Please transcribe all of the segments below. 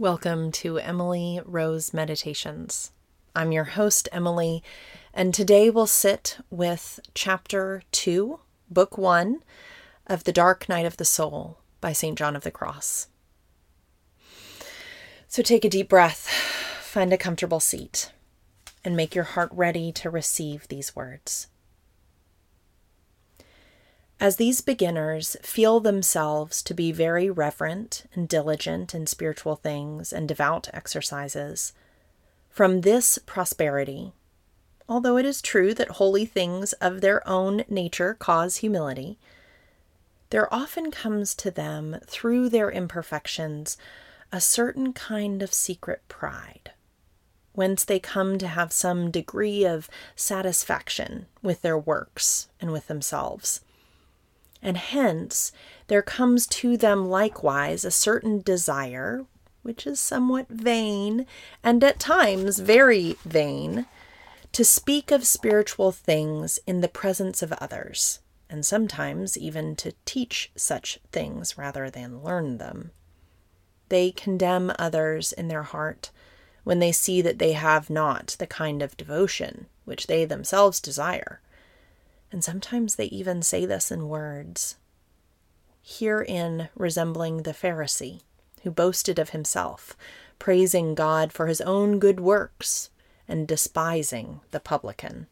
Welcome to Emily Rose Meditations. I'm your host, Emily, and today we'll sit with Chapter 2, Book 1 of The Dark Night of the Soul by St. John of the Cross. So take a deep breath, find a comfortable seat, and make your heart ready to receive these words. As these beginners feel themselves to be very reverent and diligent in spiritual things and devout exercises, from this prosperity, although it is true that holy things of their own nature cause humility, there often comes to them through their imperfections a certain kind of secret pride, whence they come to have some degree of satisfaction with their works and with themselves and hence there comes to them likewise a certain desire, which is somewhat vain, and at times very vain, to speak of spiritual things in the presence of others, and sometimes even to teach such things rather than learn them. They condemn others in their heart when they see that they have not the kind of devotion which they themselves desire and sometimes they even say this in words. Herein resembling the Pharisee, who boasted of himself, praising God for his own good works, and despising the publican.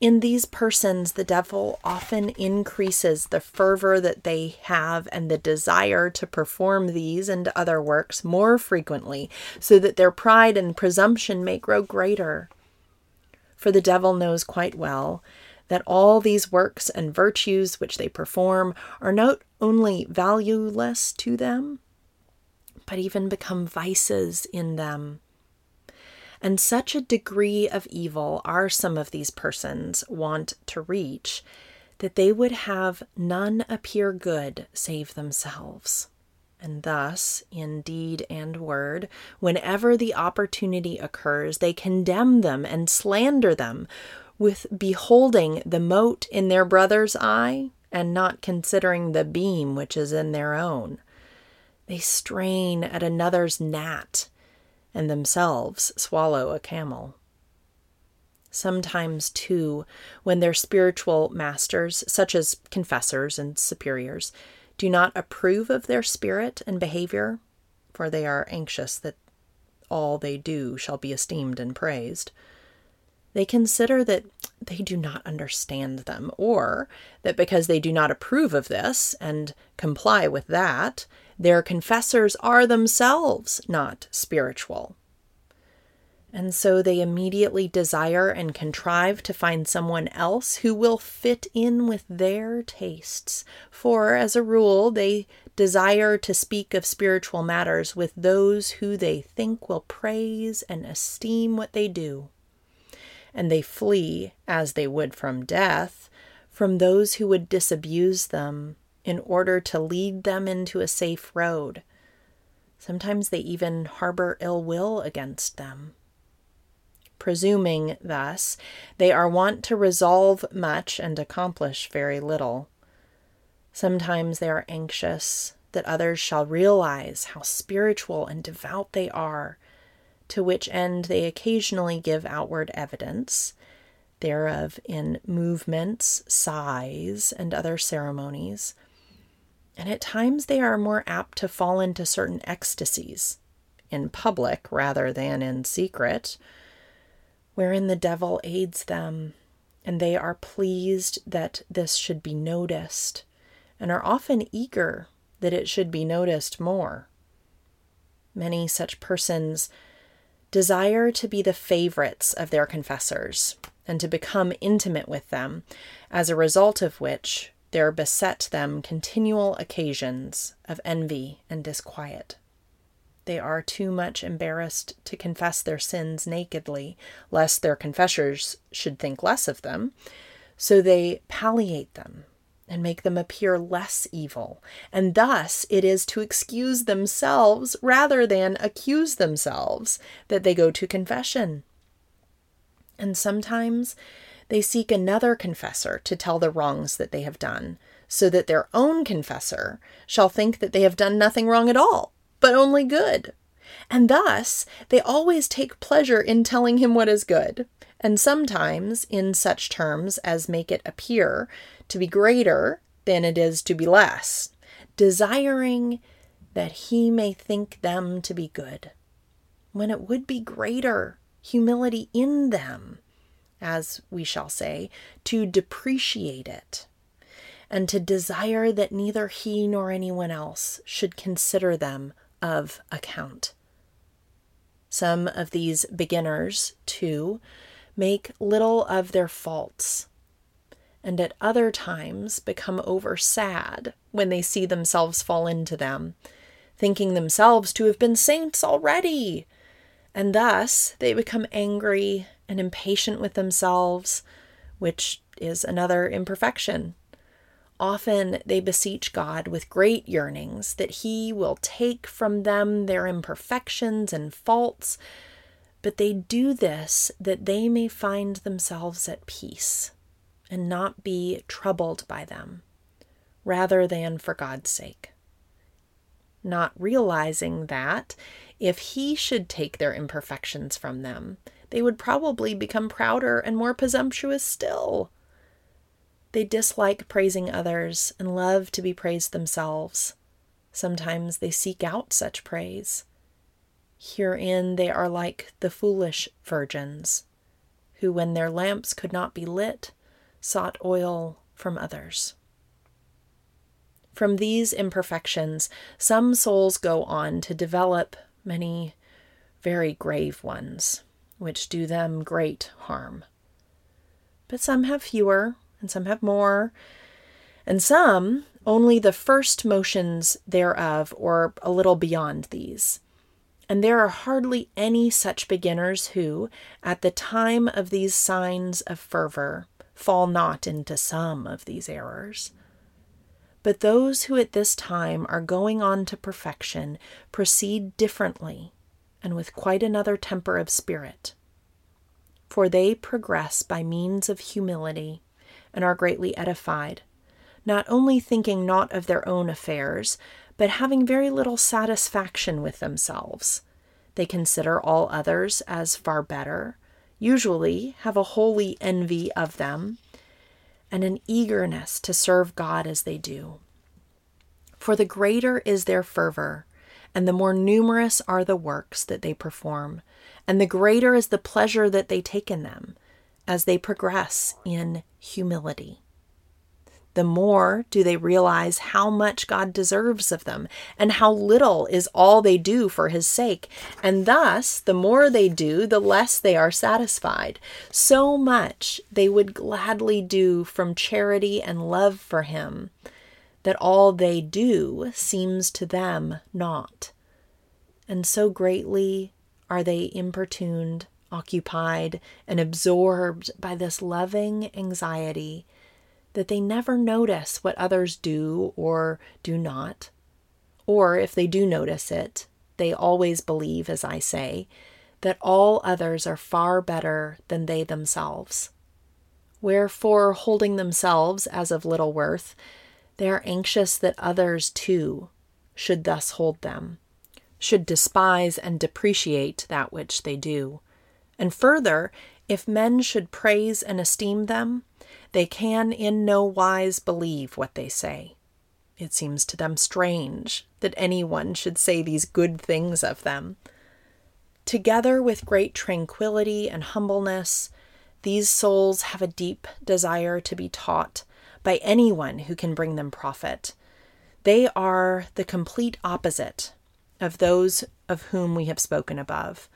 In these persons, the devil often increases the fervor that they have and the desire to perform these and other works more frequently, so that their pride and presumption may grow greater for the devil knows quite well that all these works and virtues which they perform are not only valueless to them, but even become vices in them. And such a degree of evil are some of these persons wont to reach that they would have none appear good save themselves. And thus, in deed and word, whenever the opportunity occurs, they condemn them and slander them with beholding the mote in their brother's eye and not considering the beam which is in their own. They strain at another's gnat and themselves swallow a camel. Sometimes, too, when their spiritual masters, such as confessors and superiors, do not approve of their spirit and behavior, for they are anxious that all they do shall be esteemed and praised. They consider that they do not understand them, or that because they do not approve of this and comply with that, their confessors are themselves not spiritual. And so they immediately desire and contrive to find someone else who will fit in with their tastes. For, as a rule, they desire to speak of spiritual matters with those who they think will praise and esteem what they do. And they flee, as they would from death, from those who would disabuse them in order to lead them into a safe road. Sometimes they even harbor ill will against them presuming thus they are wont to resolve much and accomplish very little. Sometimes they are anxious that others shall realize how spiritual and devout they are, to which end they occasionally give outward evidence thereof in movements, sighs, and other ceremonies. And at times they are more apt to fall into certain ecstasies, in public rather than in secret, wherein the devil aids them, and they are pleased that this should be noticed, and are often eager that it should be noticed more. Many such persons desire to be the favorites of their confessors and to become intimate with them, as a result of which there beset them continual occasions of envy and disquiet. They are too much embarrassed to confess their sins nakedly, lest their confessors should think less of them. So they palliate them and make them appear less evil. And thus it is to excuse themselves rather than accuse themselves that they go to confession. And sometimes they seek another confessor to tell the wrongs that they have done, so that their own confessor shall think that they have done nothing wrong at all but only good. And thus, they always take pleasure in telling him what is good, and sometimes in such terms as make it appear to be greater than it is to be less, desiring that he may think them to be good, when it would be greater humility in them, as we shall say, to depreciate it, and to desire that neither he nor anyone else should consider them of account. Some of these beginners, too, make little of their faults, and at other times become over sad when they see themselves fall into them, thinking themselves to have been saints already. And thus they become angry and impatient with themselves, which is another imperfection. Often they beseech God with great yearnings that He will take from them their imperfections and faults, but they do this that they may find themselves at peace and not be troubled by them, rather than for God's sake. Not realizing that if He should take their imperfections from them, they would probably become prouder and more presumptuous still. They dislike praising others and love to be praised themselves. Sometimes they seek out such praise. Herein they are like the foolish virgins, who, when their lamps could not be lit, sought oil from others. From these imperfections, some souls go on to develop many very grave ones, which do them great harm. But some have fewer and some have more, and some only the first motions thereof or a little beyond these. And there are hardly any such beginners who, at the time of these signs of fervor, fall not into some of these errors. But those who at this time are going on to perfection proceed differently and with quite another temper of spirit. For they progress by means of humility and are greatly edified, not only thinking not of their own affairs, but having very little satisfaction with themselves. They consider all others as far better, usually have a holy envy of them, and an eagerness to serve God as they do. For the greater is their fervor, and the more numerous are the works that they perform, and the greater is the pleasure that they take in them, as they progress in humility. The more do they realize how much God deserves of them and how little is all they do for His sake. And thus, the more they do, the less they are satisfied. So much they would gladly do from charity and love for Him that all they do seems to them naught. And so greatly are they importuned occupied and absorbed by this loving anxiety that they never notice what others do or do not. Or if they do notice it, they always believe, as I say, that all others are far better than they themselves. Wherefore, holding themselves as of little worth, they are anxious that others too should thus hold them, should despise and depreciate that which they do. And further, if men should praise and esteem them, they can in no wise believe what they say. It seems to them strange that anyone should say these good things of them. Together with great tranquility and humbleness, these souls have a deep desire to be taught by anyone who can bring them profit. They are the complete opposite of those of whom we have spoken above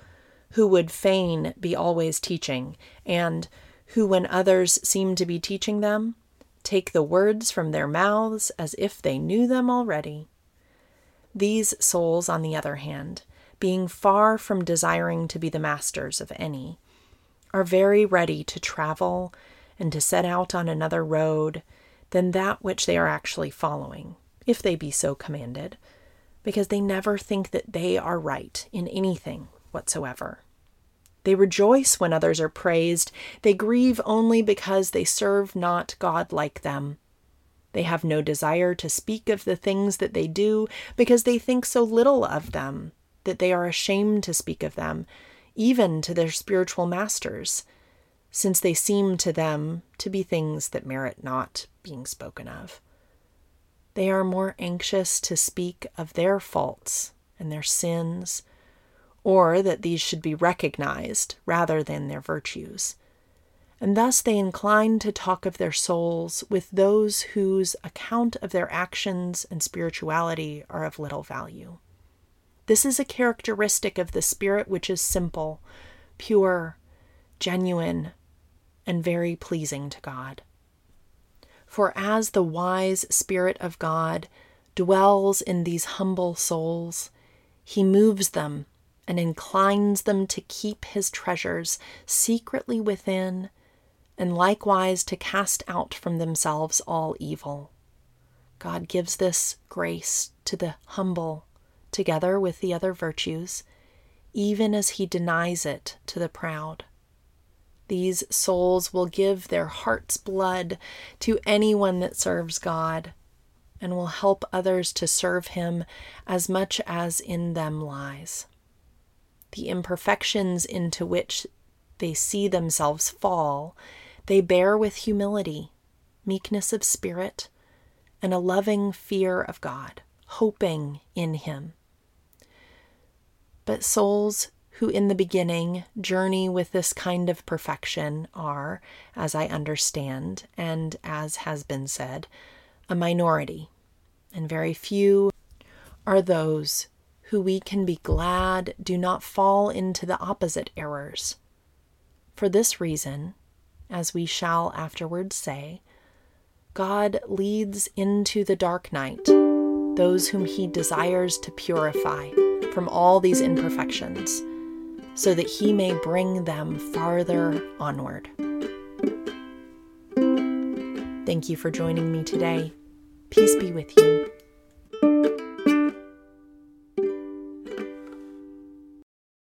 who would fain be always teaching, and who, when others seem to be teaching them, take the words from their mouths as if they knew them already. These souls, on the other hand, being far from desiring to be the masters of any, are very ready to travel and to set out on another road than that which they are actually following, if they be so commanded, because they never think that they are right in anything whatsoever. They rejoice when others are praised. They grieve only because they serve not God like them. They have no desire to speak of the things that they do because they think so little of them that they are ashamed to speak of them, even to their spiritual masters, since they seem to them to be things that merit not being spoken of. They are more anxious to speak of their faults and their sins, or that these should be recognized rather than their virtues and thus they incline to talk of their souls with those whose account of their actions and spirituality are of little value. This is a characteristic of the spirit which is simple, pure, genuine, and very pleasing to God. For as the wise Spirit of God dwells in these humble souls, he moves them and inclines them to keep his treasures secretly within and likewise to cast out from themselves all evil. God gives this grace to the humble, together with the other virtues, even as He denies it to the proud. These souls will give their heart's blood to anyone that serves God and will help others to serve Him as much as in them lies. The imperfections into which they see themselves fall they bear with humility, meekness of spirit, and a loving fear of God, hoping in Him. But souls who in the beginning journey with this kind of perfection are, as I understand, and as has been said, a minority, and very few are those who we can be glad do not fall into the opposite errors. For this reason, as we shall afterwards say, God leads into the dark night those whom he desires to purify from all these imperfections, so that he may bring them farther onward. Thank you for joining me today. Peace be with you.